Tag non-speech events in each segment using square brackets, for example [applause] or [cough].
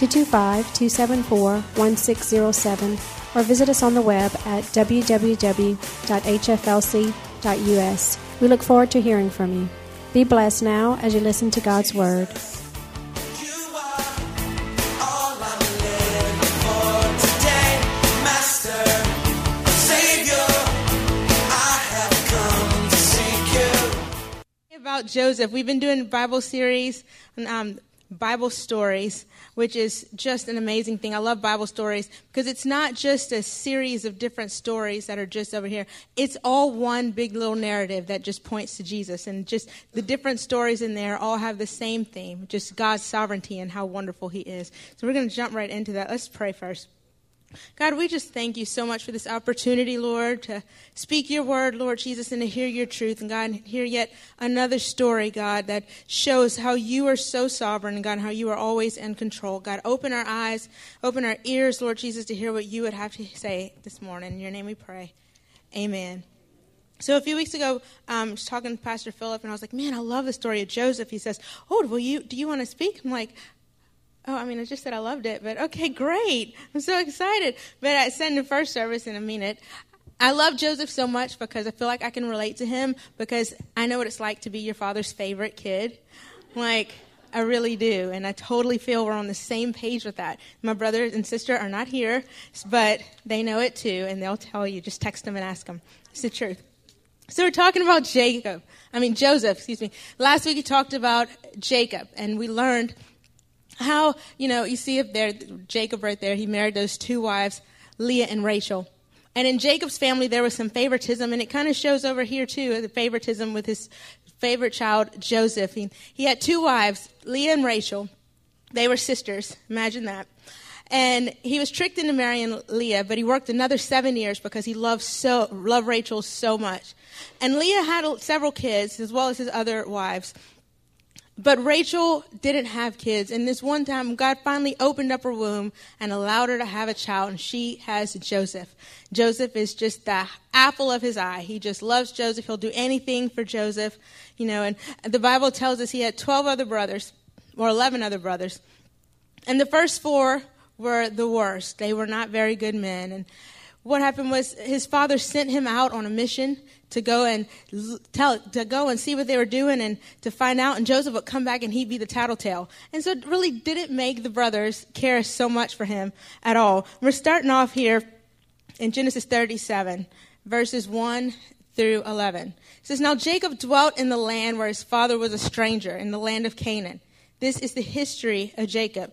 225 274 1607 or visit us on the web at www.hflc.us. We look forward to hearing from you. Be blessed now as you listen to God's Word. About Joseph. We've been doing Bible series, um, Bible stories, which is just an amazing thing. I love Bible stories because it's not just a series of different stories that are just over here. It's all one big little narrative that just points to Jesus, and just the different stories in there all have the same theme, just God's sovereignty and how wonderful He is. So we're going to jump right into that. Let's pray first. God, we just thank you so much for this opportunity, Lord, to speak your word, Lord Jesus, and to hear your truth. And God, hear yet another story, God, that shows how you are so sovereign, and God, how you are always in control. God, open our eyes, open our ears, Lord Jesus, to hear what you would have to say this morning. In your name we pray. Amen. So a few weeks ago, um, I was talking to Pastor Philip, and I was like, "Man, I love the story of Joseph." He says, "Oh, will you? Do you want to speak?" I'm like, Oh, I mean, I just said I loved it, but okay, [laughs] great. I'm so excited. But I said in the first service, and I mean it, I love Joseph so much because I feel like I can relate to him because I know what it's like to be your father's favorite kid. Like, I really do. And I totally feel we're on the same page with that. My brother and sister are not here, but they know it too, and they'll tell you. Just text them and ask them. It's the truth. So we're talking about Jacob. I mean, Joseph, excuse me. Last week we talked about Jacob, and we learned how, you know, you see up there, Jacob right there, he married those two wives, Leah and Rachel. And in Jacob's family, there was some favoritism, and it kind of shows over here too, the favoritism with his favorite child, Joseph. He, he had two wives, Leah and Rachel. They were sisters. Imagine that. And he was tricked into marrying Leah, but he worked another seven years because he loved so loved Rachel so much. And Leah had several kids as well as his other wives. But Rachel didn't have kids. And this one time, God finally opened up her womb and allowed her to have a child, and she has Joseph. Joseph is just the apple of his eye. He just loves Joseph. He'll do anything for Joseph, you know. And the Bible tells us he had 12 other brothers, or 11 other brothers. And the first four were the worst. They were not very good men. And what happened was his father sent him out on a mission to go and tell to go and see what they were doing and to find out and Joseph would come back and he'd be the tattletale. And so it really didn't make the brothers care so much for him at all. We're starting off here in Genesis 37 verses 1 through 11. It says now Jacob dwelt in the land where his father was a stranger in the land of Canaan. This is the history of Jacob.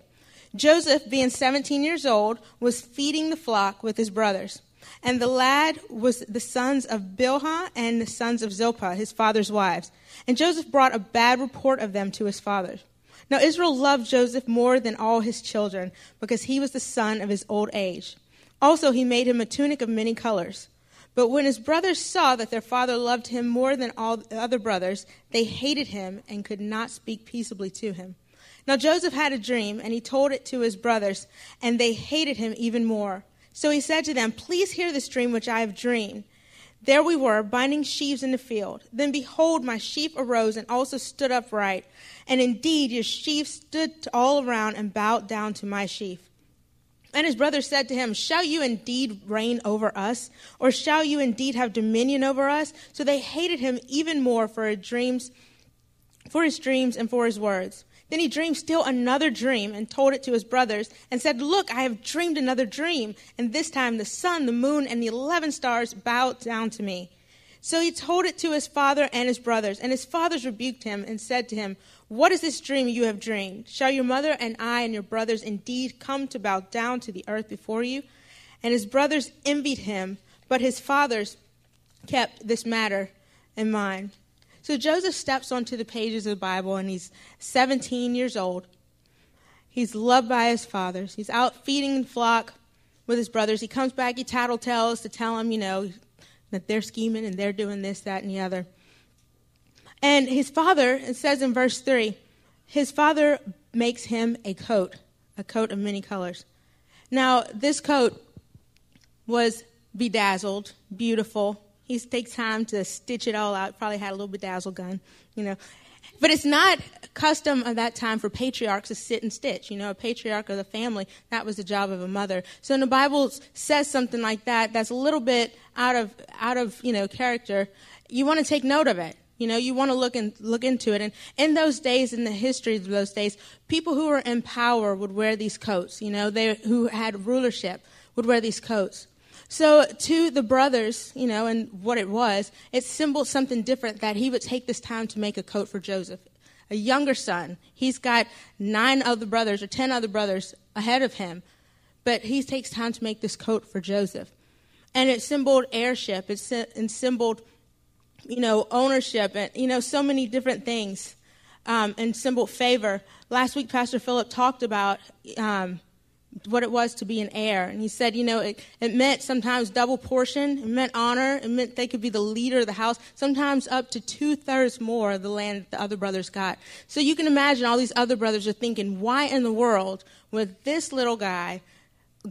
Joseph, being 17 years old, was feeding the flock with his brothers. And the lad was the sons of Bilhah and the sons of Zilpah, his father's wives. And Joseph brought a bad report of them to his father. Now Israel loved Joseph more than all his children, because he was the son of his old age. Also, he made him a tunic of many colors. But when his brothers saw that their father loved him more than all the other brothers, they hated him and could not speak peaceably to him. Now Joseph had a dream, and he told it to his brothers, and they hated him even more. So he said to them, Please hear this dream which I have dreamed. There we were, binding sheaves in the field. Then behold, my sheaf arose and also stood upright. And indeed, your sheaf stood all around and bowed down to my sheaf. And his brother said to him, Shall you indeed reign over us? Or shall you indeed have dominion over us? So they hated him even more for his dreams, for his dreams and for his words. Then he dreamed still another dream and told it to his brothers and said, Look, I have dreamed another dream. And this time the sun, the moon, and the eleven stars bowed down to me. So he told it to his father and his brothers. And his fathers rebuked him and said to him, What is this dream you have dreamed? Shall your mother and I and your brothers indeed come to bow down to the earth before you? And his brothers envied him, but his fathers kept this matter in mind. So Joseph steps onto the pages of the Bible and he's 17 years old. He's loved by his fathers. He's out feeding the flock, with his brothers. He comes back, he tattletales to tell them, you know, that they're scheming and they're doing this, that, and the other. And his father, it says in verse 3, his father makes him a coat, a coat of many colors. Now, this coat was bedazzled, beautiful. He takes time to stitch it all out. Probably had a little bedazzle gun, you know. But it's not custom of that time for patriarchs to sit and stitch. You know, a patriarch of the family, that was the job of a mother. So when the Bible says something like that, that's a little bit out of, out of, you know, character, you want to take note of it. You know, you want to look and look into it. And in those days, in the history of those days, people who were in power would wear these coats. You know, they who had rulership would wear these coats. So to the brothers, you know, and what it was, it symbolized something different that he would take this time to make a coat for Joseph. A younger son. He's got nine other brothers or ten other brothers ahead of him, but he takes time to make this coat for Joseph. And it symboled heirship. It symboled, you know, ownership and, you know, so many different things. Um, and symboled favor. Last week, Pastor Philip talked about um, what it was to be an heir. And he said, you know, it, it meant sometimes double portion, it meant honor, it meant they could be the leader of the house, sometimes up to two thirds more of the land that the other brothers got. So you can imagine all these other brothers are thinking, why in the world would this little guy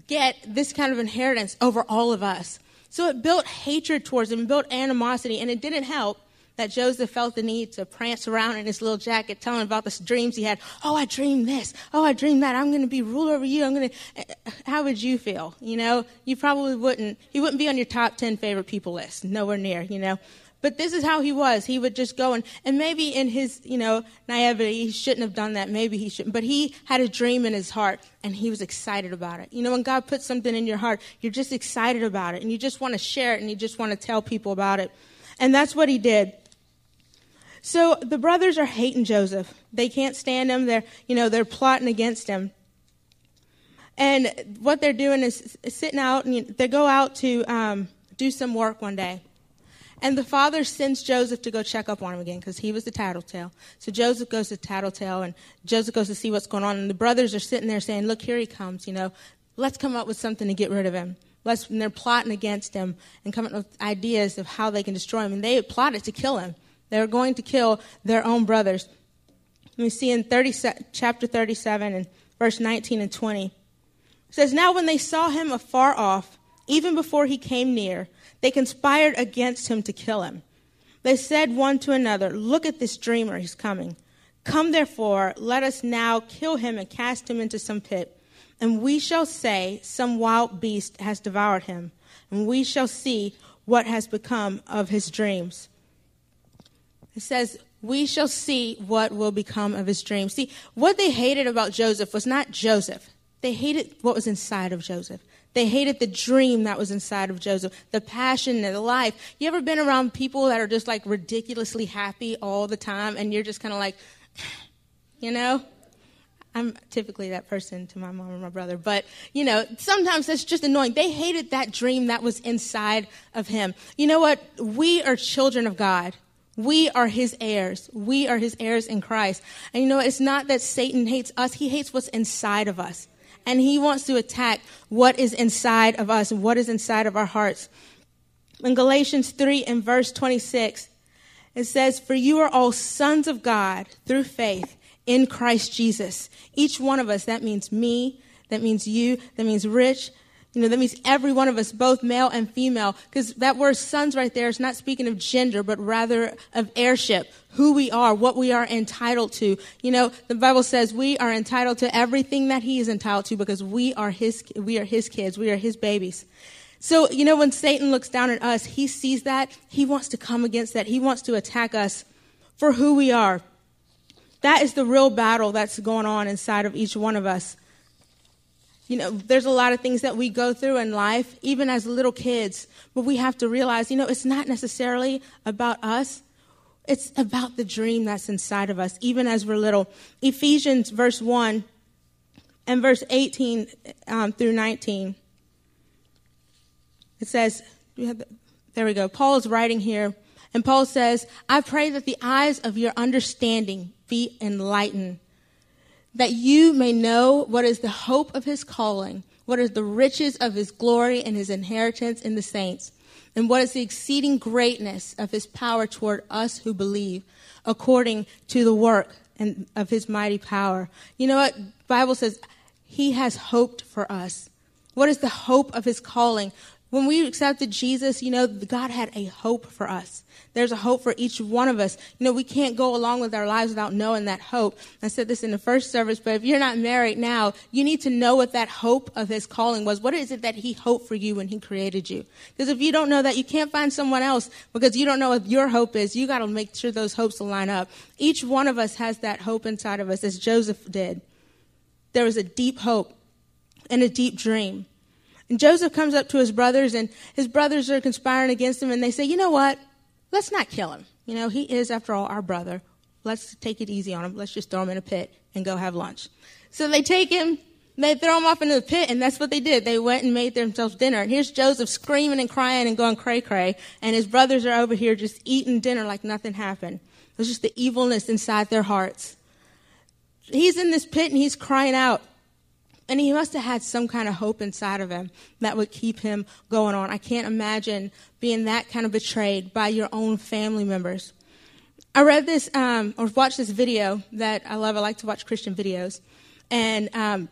get this kind of inheritance over all of us? So it built hatred towards him, built animosity, and it didn't help that Joseph felt the need to prance around in his little jacket, telling about the dreams he had. Oh, I dreamed this. Oh, I dreamed that. I'm going to be ruler over you. I'm going to. Eh, how would you feel? You know, you probably wouldn't. He wouldn't be on your top ten favorite people list. Nowhere near. You know. But this is how he was. He would just go and, and maybe in his, you know, naivety, he shouldn't have done that. Maybe he shouldn't. But he had a dream in his heart and he was excited about it. You know, when God puts something in your heart, you're just excited about it and you just want to share it and you just want to tell people about it. And that's what he did. So the brothers are hating Joseph. They can't stand him. They're, you know, they're plotting against him. And what they're doing is sitting out, and they go out to um, do some work one day. And the father sends Joseph to go check up on him again because he was the tattletale. So Joseph goes to tattletale, and Joseph goes to see what's going on. And the brothers are sitting there saying, "Look, here he comes. You know, let's come up with something to get rid of him." Let's, and they're plotting against him and coming up with ideas of how they can destroy him. And they plotted to kill him. They were going to kill their own brothers. We see in 30, chapter 37 and verse 19 and 20. It says, Now when they saw him afar off, even before he came near, they conspired against him to kill him. They said one to another, Look at this dreamer, he's coming. Come therefore, let us now kill him and cast him into some pit. And we shall say, Some wild beast has devoured him. And we shall see what has become of his dreams. It says, We shall see what will become of his dream. See, what they hated about Joseph was not Joseph, they hated what was inside of Joseph. They hated the dream that was inside of Joseph, the passion and the life. You ever been around people that are just like ridiculously happy all the time and you're just kind of like, [sighs] you know? I'm typically that person to my mom and my brother, but you know, sometimes that's just annoying. They hated that dream that was inside of him. You know what? We are children of God. We are his heirs. We are his heirs in Christ. And you know, it's not that Satan hates us, he hates what's inside of us. And he wants to attack what is inside of us and what is inside of our hearts. In Galatians 3 and verse 26, it says, For you are all sons of God through faith in Christ Jesus. Each one of us, that means me, that means you, that means Rich, you know, that means every one of us, both male and female, because that word sons right there is not speaking of gender, but rather of heirship, who we are, what we are entitled to. You know, the Bible says we are entitled to everything that he is entitled to because we are his, we are his kids, we are his babies. So, you know, when Satan looks down at us, he sees that, he wants to come against that, he wants to attack us for who we are. That is the real battle that's going on inside of each one of us you know, there's a lot of things that we go through in life, even as little kids, but we have to realize, you know, it's not necessarily about us. It's about the dream that's inside of us, even as we're little. Ephesians verse 1 and verse 18 um, through 19. It says, there we go. Paul is writing here, and Paul says, I pray that the eyes of your understanding be enlightened that you may know what is the hope of his calling, what is the riches of his glory and his inheritance in the saints, and what is the exceeding greatness of his power toward us who believe, according to the work and of his mighty power. You know what? Bible says he has hoped for us. What is the hope of his calling? When we accepted Jesus, you know, God had a hope for us. There's a hope for each one of us. You know, we can't go along with our lives without knowing that hope. I said this in the first service, but if you're not married now, you need to know what that hope of his calling was. What is it that he hoped for you when he created you? Because if you don't know that, you can't find someone else because you don't know what your hope is. You got to make sure those hopes line up. Each one of us has that hope inside of us, as Joseph did. There was a deep hope and a deep dream. And Joseph comes up to his brothers, and his brothers are conspiring against him, and they say, You know what? let's not kill him. You know, he is, after all, our brother. Let's take it easy on him. Let's just throw him in a pit and go have lunch. So they take him, they throw him off into the pit, and that's what they did. They went and made themselves dinner. And here's Joseph screaming and crying and going cray cray, and his brothers are over here just eating dinner like nothing happened. It was just the evilness inside their hearts. He's in this pit and he's crying out. And he must have had some kind of hope inside of him that would keep him going on. I can't imagine being that kind of betrayed by your own family members. I read this um, or watched this video that I love. I like to watch Christian videos. And um,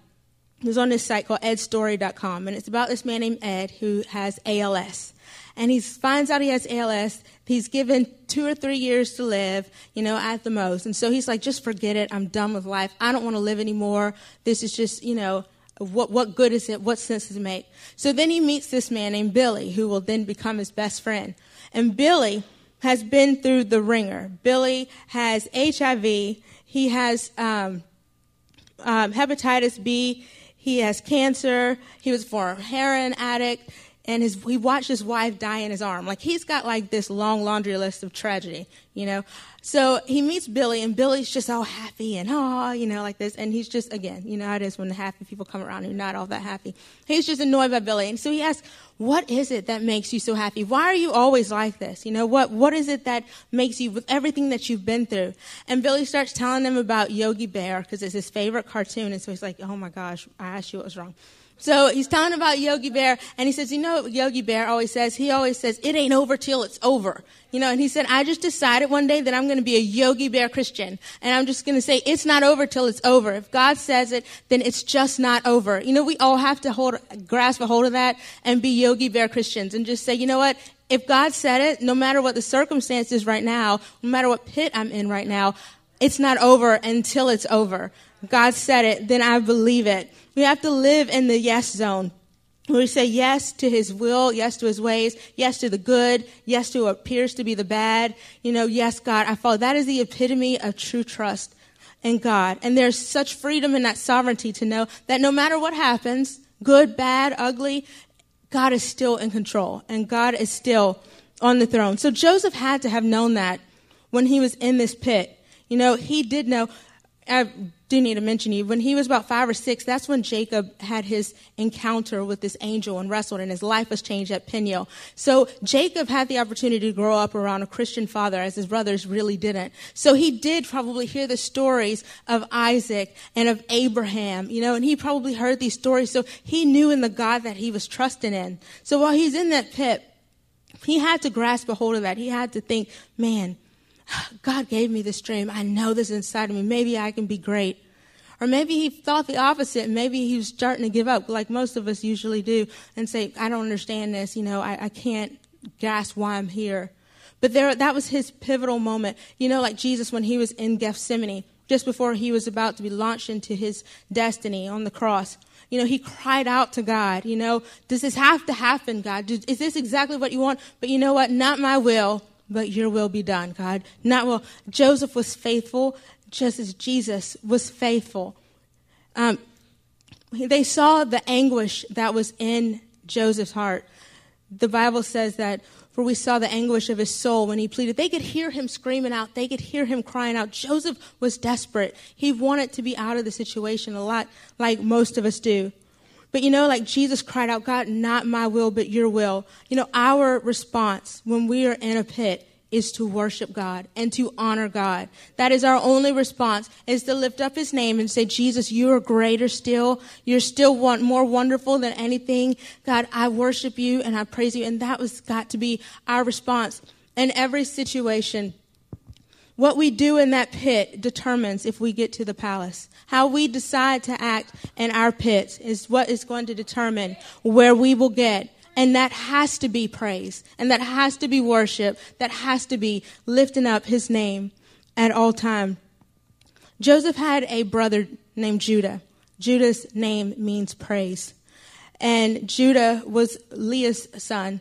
it was on this site called edstory.com. And it's about this man named Ed who has ALS. And he finds out he has ALS. He's given two or three years to live, you know, at the most. And so he's like, just forget it. I'm done with life. I don't want to live anymore. This is just, you know, what, what good is it? What sense does it make? So then he meets this man named Billy, who will then become his best friend. And Billy has been through the ringer. Billy has HIV. He has um, um, hepatitis B. He has cancer. He was a former heroin addict and his, he watched his wife die in his arm. Like he's got like this long laundry list of tragedy, you know. So he meets Billy, and Billy's just all happy and oh, you know, like this. And he's just again, you know how it is when the happy people come around who're not all that happy. He's just annoyed by Billy, and so he asks, "What is it that makes you so happy? Why are you always like this? You know what? What is it that makes you with everything that you've been through?" And Billy starts telling him about Yogi Bear because it's his favorite cartoon, and so he's like, "Oh my gosh, I asked you what was wrong." So he's telling about Yogi Bear, and he says, You know Yogi Bear always says? He always says, It ain't over till it's over. You know, and he said, I just decided one day that I'm going to be a Yogi Bear Christian. And I'm just going to say, It's not over till it's over. If God says it, then it's just not over. You know, we all have to hold, grasp a hold of that and be Yogi Bear Christians and just say, You know what? If God said it, no matter what the circumstances right now, no matter what pit I'm in right now, it's not over until it's over. God said it, then I believe it. We have to live in the yes zone. Where We say yes to his will, yes to his ways, yes to the good, yes to what appears to be the bad. You know, yes, God, I follow. That is the epitome of true trust in God. And there's such freedom in that sovereignty to know that no matter what happens, good, bad, ugly, God is still in control and God is still on the throne. So Joseph had to have known that when he was in this pit. You know, he did know. I do need to mention you. When he was about five or six, that's when Jacob had his encounter with this angel and wrestled, and his life was changed at Peniel. So Jacob had the opportunity to grow up around a Christian father, as his brothers really didn't. So he did probably hear the stories of Isaac and of Abraham, you know, and he probably heard these stories. So he knew in the God that he was trusting in. So while he's in that pit, he had to grasp a hold of that. He had to think, man, [sighs] God gave me this dream. I know this inside of me. Maybe I can be great. Or maybe he thought the opposite. Maybe he was starting to give up, like most of us usually do, and say, I don't understand this. You know, I, I can't grasp why I'm here. But there, that was his pivotal moment. You know, like Jesus when he was in Gethsemane, just before he was about to be launched into his destiny on the cross. You know, he cried out to God, you know, does this have to happen, God? Is this exactly what you want? But you know what? Not my will, but your will be done, God. Not will. Joseph was faithful just as Jesus was faithful. Um, they saw the anguish that was in Joseph's heart. The Bible says that, for we saw the anguish of his soul when he pleaded. They could hear him screaming out, they could hear him crying out. Joseph was desperate. He wanted to be out of the situation a lot like most of us do. But you know, like Jesus cried out, God, not my will, but your will. You know, our response when we are in a pit is to worship God and to honor God. That is our only response is to lift up his name and say, Jesus, you are greater still. You're still one, more wonderful than anything. God, I worship you and I praise you. And that was got to be our response in every situation. What we do in that pit determines if we get to the palace. How we decide to act in our pits is what is going to determine where we will get. And that has to be praise. And that has to be worship. That has to be lifting up his name at all time. Joseph had a brother named Judah. Judah's name means praise. And Judah was Leah's son.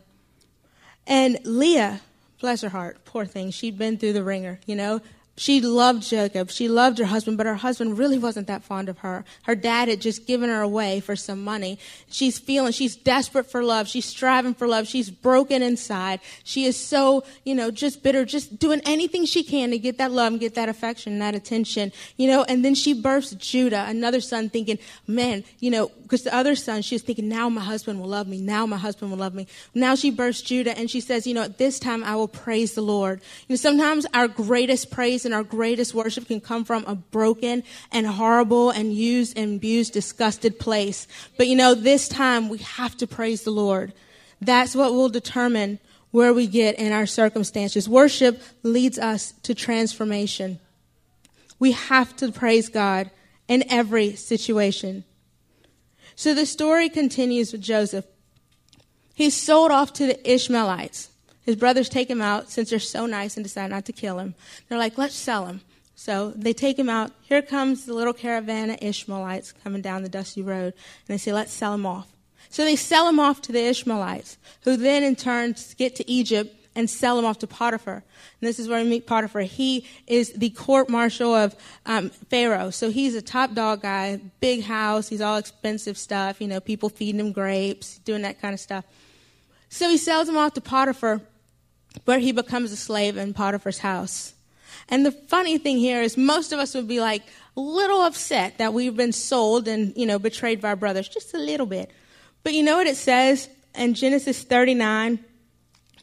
And Leah bless her heart, poor thing, she'd been through the ringer, you know. She loved Jacob. She loved her husband, but her husband really wasn't that fond of her. Her dad had just given her away for some money. She's feeling, she's desperate for love. She's striving for love. She's broken inside. She is so, you know, just bitter, just doing anything she can to get that love and get that affection and that attention, you know. And then she births Judah, another son, thinking, man, you know, because the other son, she was thinking, now my husband will love me. Now my husband will love me. Now she births Judah and she says, you know, at this time I will praise the Lord. You know, sometimes our greatest praise and our greatest worship can come from a broken and horrible and used and abused, disgusted place. But you know, this time we have to praise the Lord. That's what will determine where we get in our circumstances. Worship leads us to transformation. We have to praise God in every situation. So the story continues with Joseph. He's sold off to the Ishmaelites. His brothers take him out since they're so nice and decide not to kill him. They're like, let's sell him. So they take him out. Here comes the little caravan of Ishmaelites coming down the dusty road. And they say, let's sell him off. So they sell him off to the Ishmaelites, who then in turn get to Egypt and sell him off to Potiphar. And this is where we meet Potiphar. He is the court marshal of um, Pharaoh. So he's a top dog guy, big house. He's all expensive stuff. You know, people feeding him grapes, doing that kind of stuff. So he sells him off to Potiphar, where he becomes a slave in Potiphar's house. And the funny thing here is most of us would be like a little upset that we've been sold and, you know, betrayed by our brothers, just a little bit. But you know what it says in Genesis 39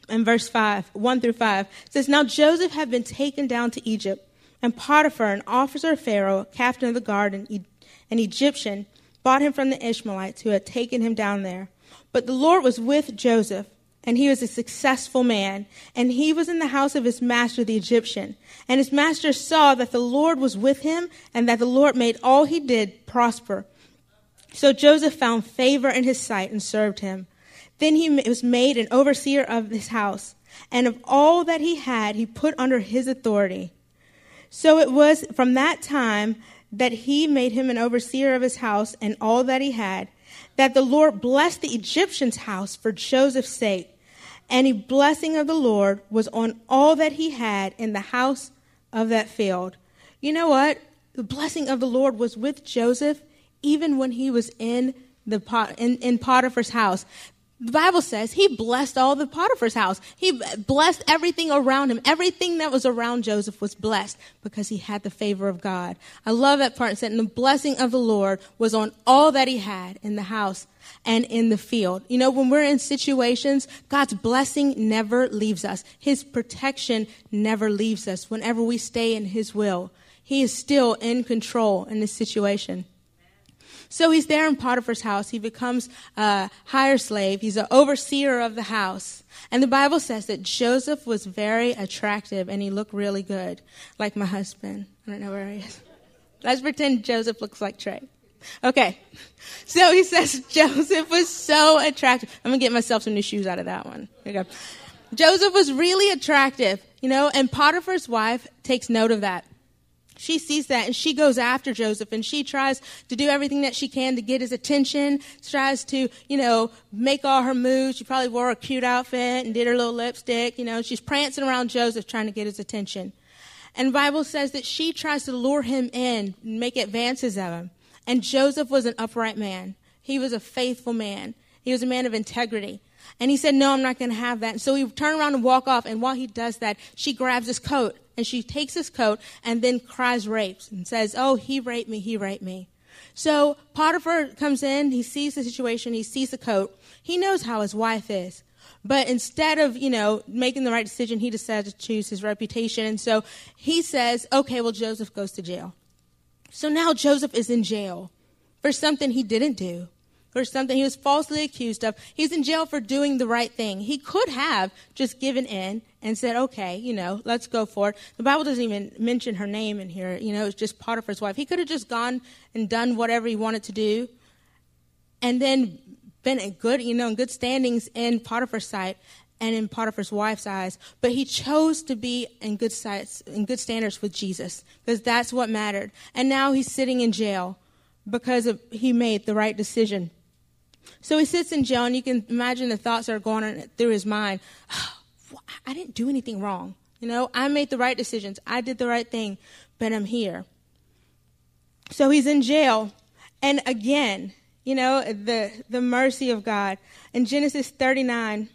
and verse 5, 1 through 5. It says, Now Joseph had been taken down to Egypt, and Potiphar, an officer of Pharaoh, captain of the guard, an, an Egyptian, bought him from the Ishmaelites who had taken him down there. But the Lord was with Joseph, and he was a successful man, and he was in the house of his master, the Egyptian. And his master saw that the Lord was with him, and that the Lord made all he did prosper. So Joseph found favor in his sight and served him. Then he was made an overseer of his house, and of all that he had, he put under his authority. So it was from that time that he made him an overseer of his house and all that he had, that the Lord blessed the Egyptian's house for Joseph's sake. And a blessing of the Lord was on all that he had in the house of that field. You know what? The blessing of the Lord was with Joseph even when he was in the in, in Potiphar's house. The Bible says he blessed all the Potiphar's house. He blessed everything around him. Everything that was around Joseph was blessed because he had the favor of God. I love that part. It said, and the blessing of the Lord was on all that he had in the house and in the field. You know, when we're in situations, God's blessing never leaves us. His protection never leaves us whenever we stay in his will. He is still in control in this situation. So he's there in Potiphar's house. He becomes a hire slave. He's an overseer of the house. And the Bible says that Joseph was very attractive and he looked really good, like my husband. I don't know where he is. Let's pretend Joseph looks like Trey. Okay. [laughs] So he says [laughs] Joseph was so attractive. I'm going to get myself some new shoes out of that one. Here you go. Joseph was really attractive, you know, and Potiphar's wife takes note of that she sees that and she goes after Joseph and she tries to do everything that she can to get his attention, tries to, you know, make all her moves. She probably wore a cute outfit and did her little lipstick, you know, she's prancing around Joseph trying to get his attention. And Bible says that she tries to lure him in, and make advances of him. And Joseph was an upright man. He was a faithful man. He was a man of integrity. And he said, No, I'm not going to have that. And so he turned around and walk off. And while he does that, she grabs his coat and she takes his coat and then cries rapes and says, Oh, he raped me, he raped me. So Potiphar comes in, he sees the situation, he sees the coat. He knows how his wife is. But instead of, you know, making the right decision, he decided to choose his reputation. And so he says, okay, well, Joseph goes to jail. So now Joseph is in jail for something he didn't do, for something he was falsely accused of. He's in jail for doing the right thing. He could have just given in and said, okay, you know, let's go for it. The Bible doesn't even mention her name in here. You know, it's just Potiphar's wife. He could have just gone and done whatever he wanted to do and then been in good, you know, in good standings in Potiphar's sight and in Potiphar's wife's eyes. But he chose to be in good sights, in good standards with Jesus because that's what mattered. And now he's sitting in jail because of, he made the right decision. So he sits in jail, and you can imagine the thoughts that are going through his mind. [sighs] I didn't do anything wrong. You know, I made the right decisions. I did the right thing, but I'm here. So he's in jail. And again, you know, the, the mercy of God. In Genesis 39,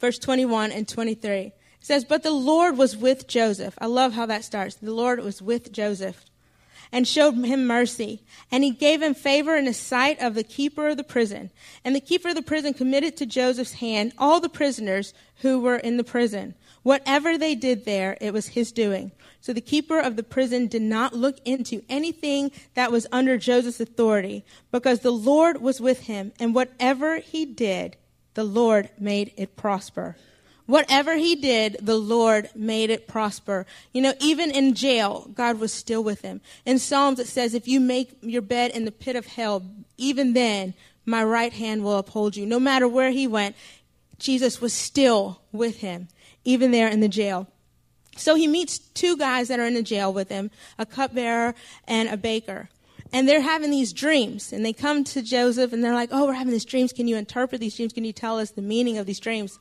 verse 21 and 23, it says, But the Lord was with Joseph. I love how that starts. The Lord was with Joseph and showed him mercy. And he gave him favor in the sight of the keeper of the prison. And the keeper of the prison committed to Joseph's hand all the prisoners who were in the prison. Whatever they did there, it was his doing. So the keeper of the prison did not look into anything that was under Joseph's authority, because the Lord was with him, and whatever he did, the Lord made it prosper. Whatever he did, the Lord made it prosper. You know, even in jail, God was still with him. In Psalms, it says, if you make your bed in the pit of hell, even then, my right hand will uphold you. No matter where he went, Jesus was still with him, even there in the jail. So he meets two guys that are in the jail with him, a cupbearer and a baker. And they're having these dreams. And they come to Joseph and they're like, Oh, we're having these dreams. Can you interpret these dreams? Can you tell us the meaning of these dreams?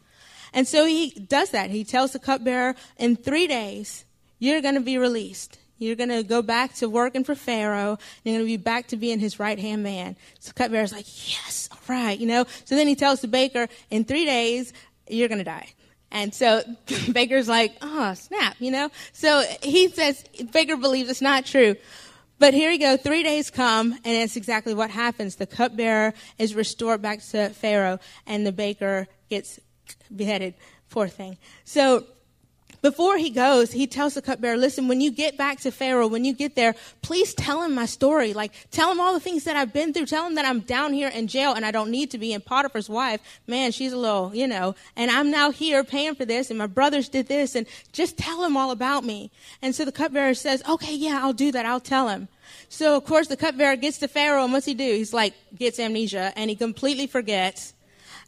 And so he does that. He tells the cupbearer, in three days, you're going to be released. You're going to go back to working for Pharaoh. You're going to be back to being his right hand man. So cupbearer's like, yes, all right, you know. So then he tells the baker, in three days, you're going to die. And so [laughs] Baker's like, oh, snap, you know? So he says, Baker believes it's not true. But here you go, three days come, and it's exactly what happens. The cupbearer is restored back to Pharaoh, and the baker gets beheaded. Poor thing. So before he goes, he tells the cupbearer, listen, when you get back to Pharaoh, when you get there, please tell him my story. Like, tell him all the things that I've been through. Tell him that I'm down here in jail and I don't need to be. And Potiphar's wife, man, she's a little, you know, and I'm now here paying for this and my brothers did this and just tell him all about me. And so the cupbearer says, okay, yeah, I'll do that. I'll tell him. So of course the cupbearer gets to Pharaoh and what's he do? He's like, gets amnesia and he completely forgets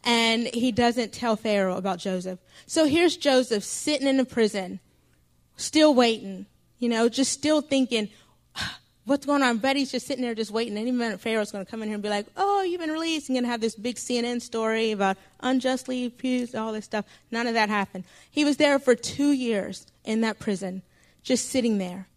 and he doesn't tell Pharaoh about Joseph. So here's Joseph sitting in a prison, still waiting, you know, just still thinking, [sighs] what's going on? Betty's just sitting there just waiting. Any minute Pharaoh's going to come in here and be like, oh, you've been released. And going to have this big CNN story about unjustly accused, all this stuff. None of that happened. He was there for two years in that prison, just sitting there,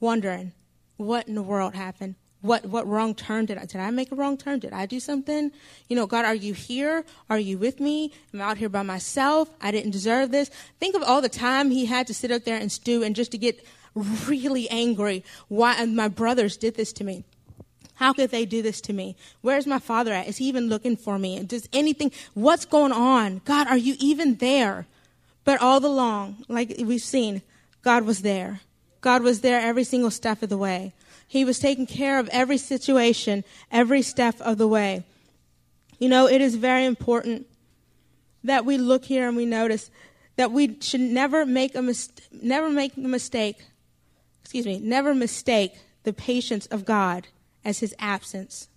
wondering what in the world happened what what wrong turn did I did I make a wrong turn? Did I do something? You know, God, are you here? Are you with me? I'm out here by myself. I didn't deserve this. Think of all the time he had to sit up there and stew and just to get really angry. Why my brothers did this to me. How could they do this to me? Where's my father at? Is he even looking for me? Does anything what's going on? God, are you even there? But all along, like we've seen, God was there. God was there every single step of the way. He was taking care of every situation, every step of the way. You know, it is very important that we look here and we notice that we should never make a mis- never make a mistake. Excuse me, never mistake the patience of God as his absence.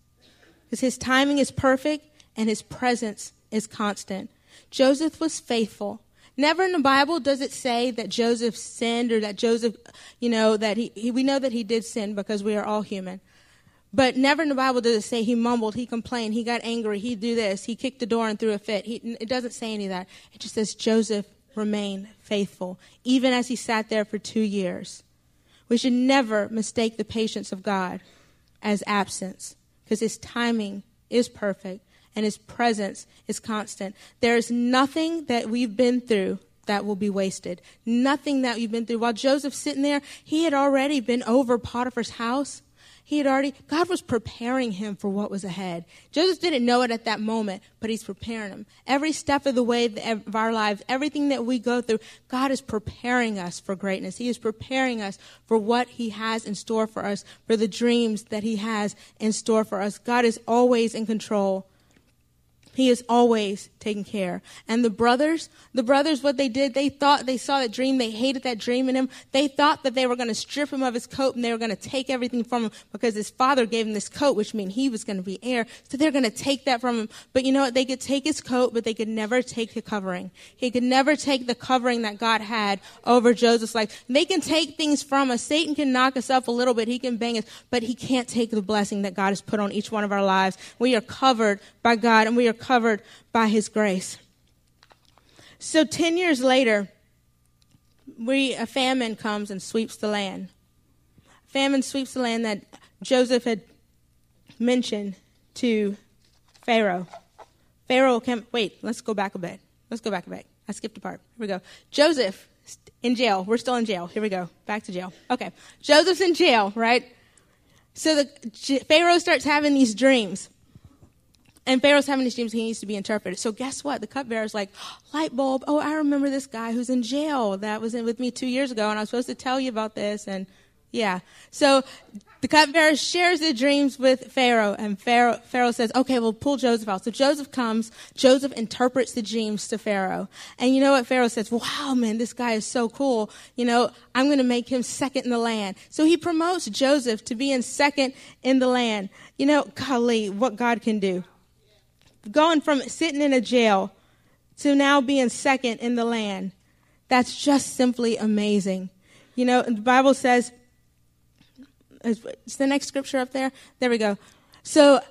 Because his timing is perfect and his presence is constant. Joseph was faithful. Never in the Bible does it say that Joseph sinned or that Joseph, you know, that he, he, we know that he did sin because we are all human. But never in the Bible does it say he mumbled, he complained, he got angry, he do this, he kicked the door and threw a fit. He, it doesn't say any of that. It just says Joseph remained faithful, even as he sat there for two years. We should never mistake the patience of God as absence because his timing is perfect and his presence is constant. There is nothing that we've been through that will be wasted. Nothing that you've been through. While Joseph's sitting there, he had already been over Potiphar's house. He had already, God was preparing him for what was ahead. Joseph didn't know it at that moment, but he's preparing him. Every step of the way of our lives, everything that we go through, God is preparing us for greatness. He is preparing us for what he has in store for us, for the dreams that he has in store for us. God is always in control. He is always taking care. And the brothers, the brothers, what they did, they thought they saw that dream. They hated that dream in him. They thought that they were going to strip him of his coat and they were going to take everything from him because his father gave him this coat, which means he was going to be heir. So they're going to take that from him. But you know what? They could take his coat, but they could never take the covering. He could never take the covering that God had over Joseph's life. They can take things from us. Satan can knock us up a little bit. He can bang us, but he can't take the blessing that God has put on each one of our lives. We are covered by God and we are covered by his grace. So 10 years later, we, a famine comes and sweeps the land. Famine sweeps the land that Joseph had mentioned to Pharaoh. Pharaoh can wait, let's go back a bit. Let's go back a bit. I skipped a part. Here we go. Joseph in jail. We're still in jail. Here we go. Back to jail. Okay. Joseph's in jail, right? So the Pharaoh starts having these dreams. And Pharaoh's having these dreams, he needs to be interpreted. So guess what? The cupbearer's like, light bulb. Oh, I remember this guy who's in jail. That was in with me two years ago, and I was supposed to tell you about this. And yeah. So the cupbearer shares the dreams with Pharaoh, and Pharaoh, Pharaoh says, okay, we'll pull Joseph out. So Joseph comes, Joseph interprets the dreams to Pharaoh. And you know what? Pharaoh says, wow, man, this guy is so cool. You know, I'm going to make him second in the land. So he promotes Joseph to being second in the land. You know, golly, what God can do going from sitting in a jail to now being second in the land. That's just simply amazing. You know, the Bible says, is the next scripture up there? There we go. So,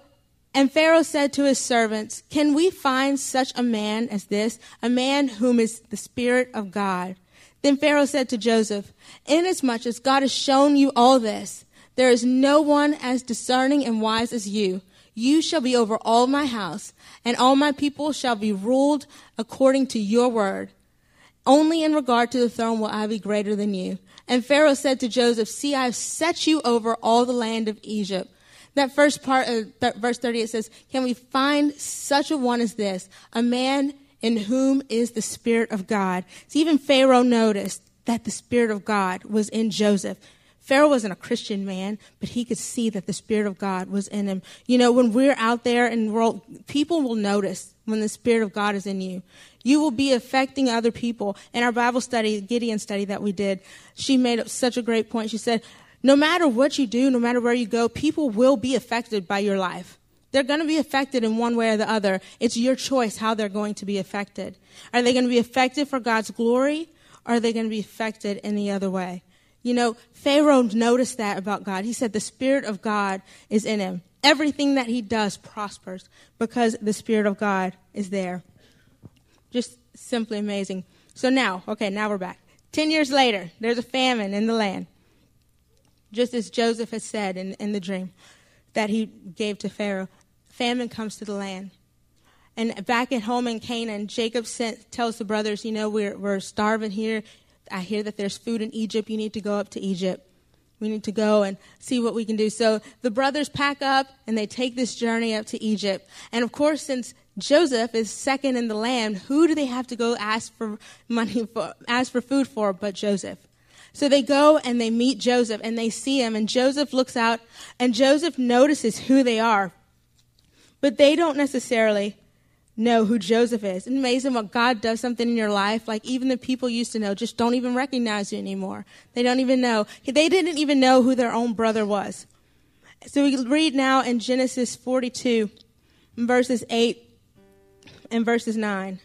and Pharaoh said to his servants, Can we find such a man as this, a man whom is the Spirit of God? Then Pharaoh said to Joseph, Inasmuch as God has shown you all this, there is no one as discerning and wise as you. You shall be over all my house, and all my people shall be ruled according to your word. Only in regard to the throne will I be greater than you. And Pharaoh said to Joseph, See, I have set you over all the land of Egypt. That first part of th- verse 38 says, Can we find such a one as this, a man in whom is the Spirit of God? So even Pharaoh noticed that the Spirit of God was in Joseph. Pharaoh wasn't a Christian man, but he could see that the Spirit of God was in him. You know, when we're out there in the world, people will notice when the Spirit of God is in you. You will be affecting other people. In our Bible study, Gideon study that we did, she made such a great point. She said, no matter what you do, no matter where you go, people will be affected by your life. They're going to be affected in one way or the other. It's your choice how they're going to be affected. Are they going to be affected for God's glory? Or are they going to be affected the other way? You know, Pharaoh noticed that about God. He said the Spirit of God is in him. Everything that he does prospers because the Spirit of God is there. Just simply amazing. So now, okay, now we're back. Ten years later, there's a famine in the land. Just as Joseph had said in, in the dream that he gave to Pharaoh, famine comes to the land. And back at home in Canaan, Jacob sent, tells the brothers, you know, we're, we're starving here. I hear that there's food in Egypt. You need to go up to Egypt. We need to go and see what we can do. So the brothers pack up and they take this journey up to Egypt. And of course, since Joseph is second in the land, who do they have to go ask for money for, ask for food for but Joseph? So they go and they meet Joseph and they see him and Joseph looks out and Joseph notices who they are. But they don't necessarily know who Joseph is. It's amazing what God does something in your life. Like even the people used to know just don't even recognize you anymore. They don't even know. They didn't even know who their own brother was. So we read now in Genesis 42, verses 8 and verses 9. It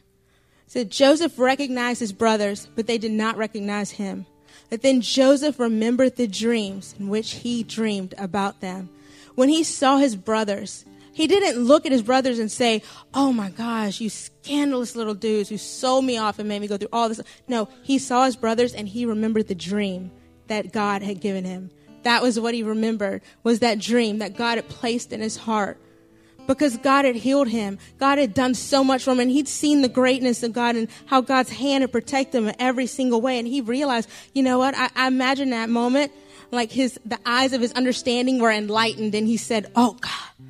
said, Joseph recognized his brothers, but they did not recognize him. But then Joseph remembered the dreams in which he dreamed about them. When he saw his brothers, he didn't look at his brothers and say, Oh my gosh, you scandalous little dudes who sold me off and made me go through all this. No, he saw his brothers and he remembered the dream that God had given him. That was what he remembered, was that dream that God had placed in his heart. Because God had healed him. God had done so much for him, and he'd seen the greatness of God and how God's hand had protected him in every single way. And he realized, you know what? I, I imagine that moment like his the eyes of his understanding were enlightened and he said, "Oh God,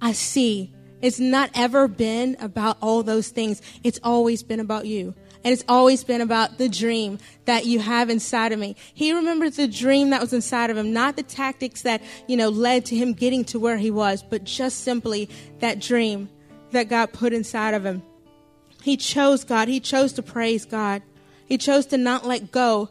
I see. It's not ever been about all those things. It's always been about you." And it's always been about the dream that you have inside of me. He remembers the dream that was inside of him, not the tactics that, you know, led to him getting to where he was, but just simply that dream that God put inside of him. He chose God. He chose to praise God. He chose to not let go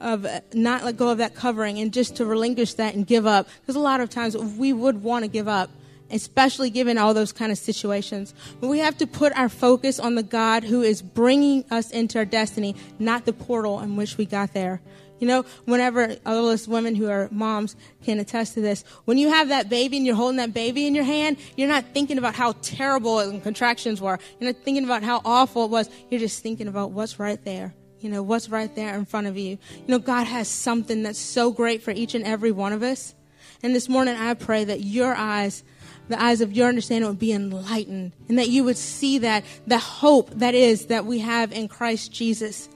of not let go of that covering and just to relinquish that and give up. Because a lot of times we would want to give up, especially given all those kind of situations. But we have to put our focus on the God who is bringing us into our destiny, not the portal in which we got there. You know, whenever all those women who are moms can attest to this, when you have that baby and you're holding that baby in your hand, you're not thinking about how terrible the contractions were. You're not thinking about how awful it was. You're just thinking about what's right there. You know, what's right there in front of you. You know, God has something that's so great for each and every one of us. And this morning, I pray that your eyes, the eyes of your understanding would be enlightened and that you would see that, the hope that is that we have in Christ Jesus.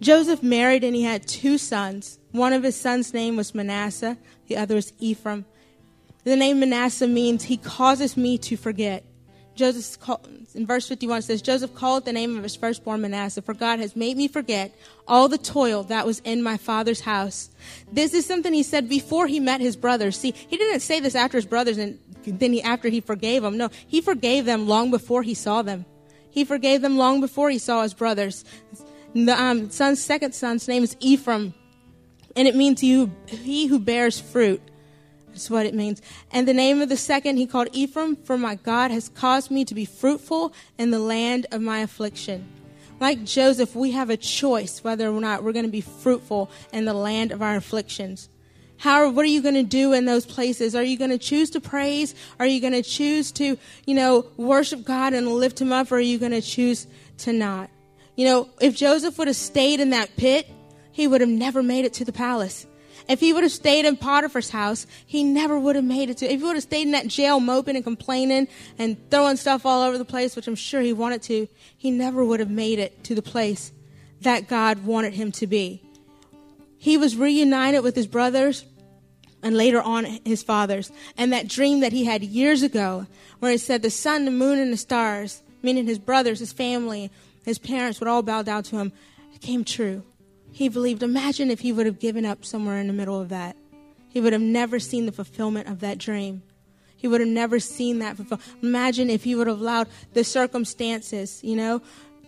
Joseph married and he had two sons. One of his sons' name was Manasseh, the other is Ephraim. The name Manasseh means he causes me to forget. Joseph in verse 51 says, Joseph called the name of his firstborn Manasseh, for God has made me forget all the toil that was in my father's house. This is something he said before he met his brothers. See, he didn't say this after his brothers and then he, after he forgave them. No, he forgave them long before he saw them. He forgave them long before he saw his brothers. The um, son's second son's name is Ephraim, and it means he who, he who bears fruit. That's what it means. And the name of the second he called Ephraim, for my God has caused me to be fruitful in the land of my affliction. Like Joseph, we have a choice whether or not we're going to be fruitful in the land of our afflictions. How, what are you going to do in those places? Are you going to choose to praise? Are you going to choose to, you know, worship God and lift him up? Or are you going to choose to not? You know, if Joseph would have stayed in that pit, he would have never made it to the palace. If he would have stayed in Potiphar's house, he never would have made it to. If he would have stayed in that jail moping and complaining and throwing stuff all over the place, which I'm sure he wanted to, he never would have made it to the place that God wanted him to be. He was reunited with his brothers and later on his fathers. And that dream that he had years ago, where he said the sun, the moon, and the stars, meaning his brothers, his family, his parents would all bow down to him, came true. He believed, imagine if he would have given up somewhere in the middle of that. He would have never seen the fulfillment of that dream. He would have never seen that fulfilled. Imagine if he would have allowed the circumstances, you know,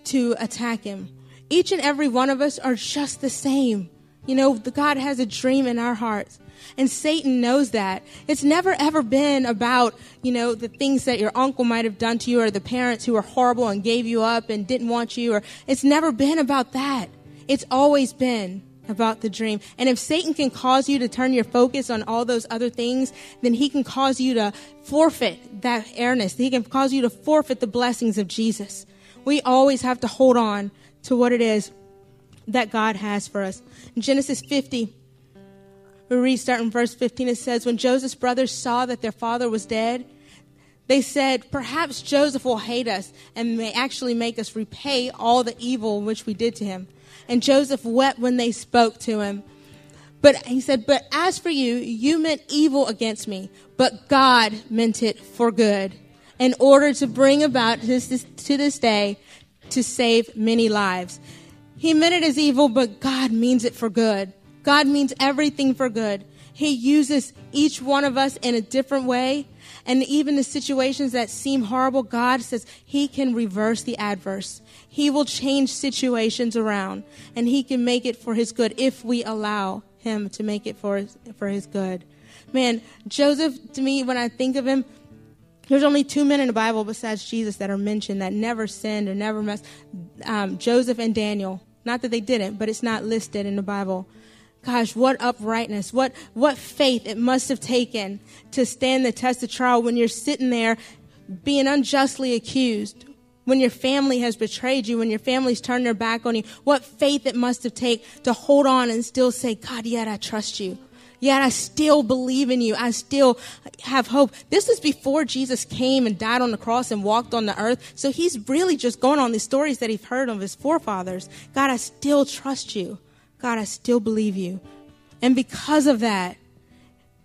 to attack him. Each and every one of us are just the same. You know, God has a dream in our hearts. And Satan knows that. It's never ever been about, you know, the things that your uncle might have done to you or the parents who were horrible and gave you up and didn't want you or it's never been about that. It's always been about the dream. And if Satan can cause you to turn your focus on all those other things, then he can cause you to forfeit that airness. He can cause you to forfeit the blessings of Jesus. We always have to hold on to what it is that God has for us. In Genesis 50, we read starting verse 15, it says, When Joseph's brothers saw that their father was dead, they said, Perhaps Joseph will hate us and may actually make us repay all the evil which we did to him. And Joseph wept when they spoke to him. But he said, But as for you, you meant evil against me, but God meant it for good, in order to bring about this, this, to this day to save many lives. He meant it as evil, but God means it for good. God means everything for good. He uses each one of us in a different way. And even the situations that seem horrible, God says He can reverse the adverse. He will change situations around and He can make it for His good if we allow Him to make it for His, for his good. Man, Joseph, to me, when I think of him, there's only two men in the Bible besides Jesus that are mentioned that never sinned or never messed. Um, Joseph and Daniel. Not that they didn't, but it's not listed in the Bible. Gosh, what uprightness, what, what faith it must have taken to stand the test of trial when you're sitting there being unjustly accused, when your family has betrayed you, when your family's turned their back on you. What faith it must have taken to hold on and still say, God, yet I trust you. Yet I still believe in you. I still have hope. This is before Jesus came and died on the cross and walked on the earth. So he's really just going on the stories that he's heard of his forefathers. God, I still trust you. God, I still believe you. And because of that,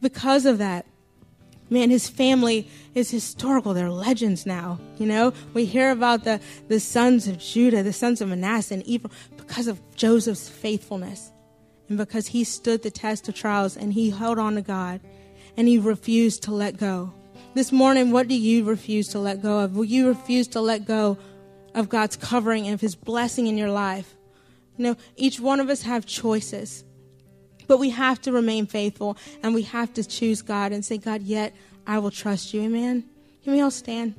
because of that, man, his family is historical. They're legends now. You know, we hear about the, the sons of Judah, the sons of Manasseh and Ephraim because of Joseph's faithfulness and because he stood the test of trials and he held on to God and he refused to let go. This morning, what do you refuse to let go of? Will you refuse to let go of God's covering and of his blessing in your life? You know, each one of us have choices. But we have to remain faithful and we have to choose God and say, God, yet I will trust you. Amen. Can we all stand?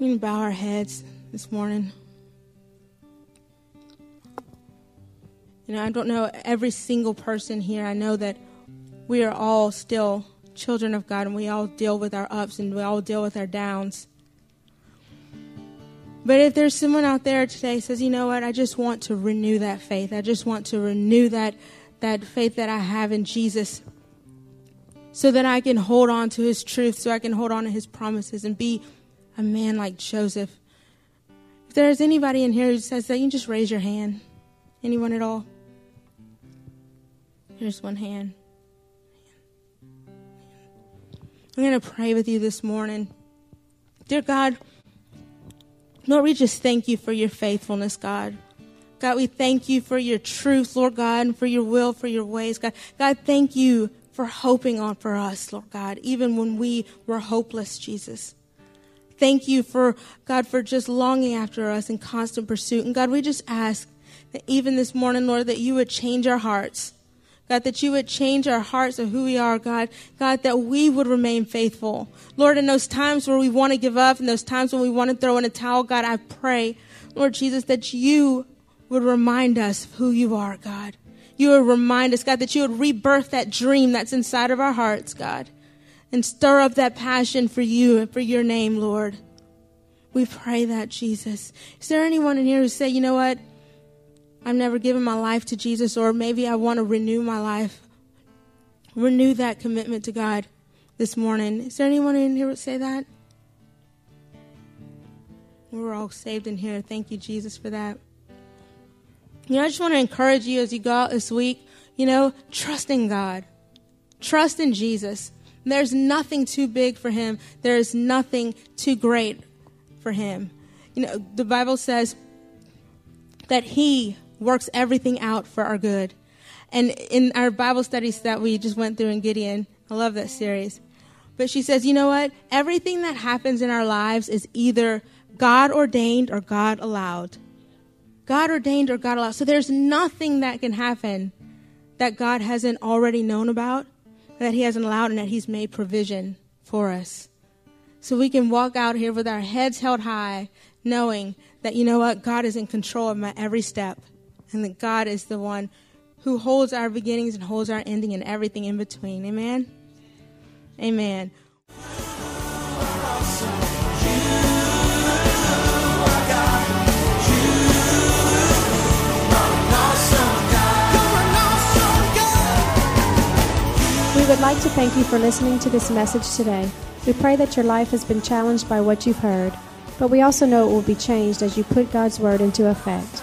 We can bow our heads this morning. You know, I don't know every single person here. I know that we are all still children of God and we all deal with our ups and we all deal with our downs. But if there's someone out there today says, you know what, I just want to renew that faith. I just want to renew that that faith that I have in Jesus so that I can hold on to his truth, so I can hold on to his promises and be a man like Joseph. If there's anybody in here who says that, you just raise your hand. Anyone at all? Here's one hand. I'm going to pray with you this morning. Dear God, Lord, we just thank you for your faithfulness, God. God, we thank you for your truth, Lord God, and for your will, for your ways, God. God, thank you for hoping on for us, Lord God, even when we were hopeless, Jesus. Thank you for, God, for just longing after us in constant pursuit. And God, we just ask that even this morning, Lord, that you would change our hearts. God, that you would change our hearts of who we are, God. God, that we would remain faithful. Lord, in those times where we want to give up, in those times when we want to throw in a towel, God, I pray, Lord Jesus, that you would remind us of who you are, God. You would remind us, God, that you would rebirth that dream that's inside of our hearts, God, and stir up that passion for you and for your name, Lord. We pray that, Jesus. Is there anyone in here who say, you know what? I've never given my life to Jesus, or maybe I want to renew my life. Renew that commitment to God this morning. Is there anyone in here would say that? We're all saved in here. Thank you, Jesus, for that. You know, I just want to encourage you as you go out this week, you know, trust in God. Trust in Jesus. There's nothing too big for him. There is nothing too great for him. You know, the Bible says that he works everything out for our good. And in our Bible studies that we just went through in Gideon, I love that series. But she says, you know what? Everything that happens in our lives is either God ordained or God allowed. God ordained or God allowed. So there's nothing that can happen that God hasn't already known about, that He hasn't allowed, and that He's made provision for us. So we can walk out here with our heads held high, knowing that, you know what? God is in control of my every step and that God is the one who holds our beginnings and holds our ending and everything in between. Amen? Amen. We would like to thank you for listening to this message today. We pray that your life has been challenged by what you've heard, but we also know it will be changed as you put God's Word into effect.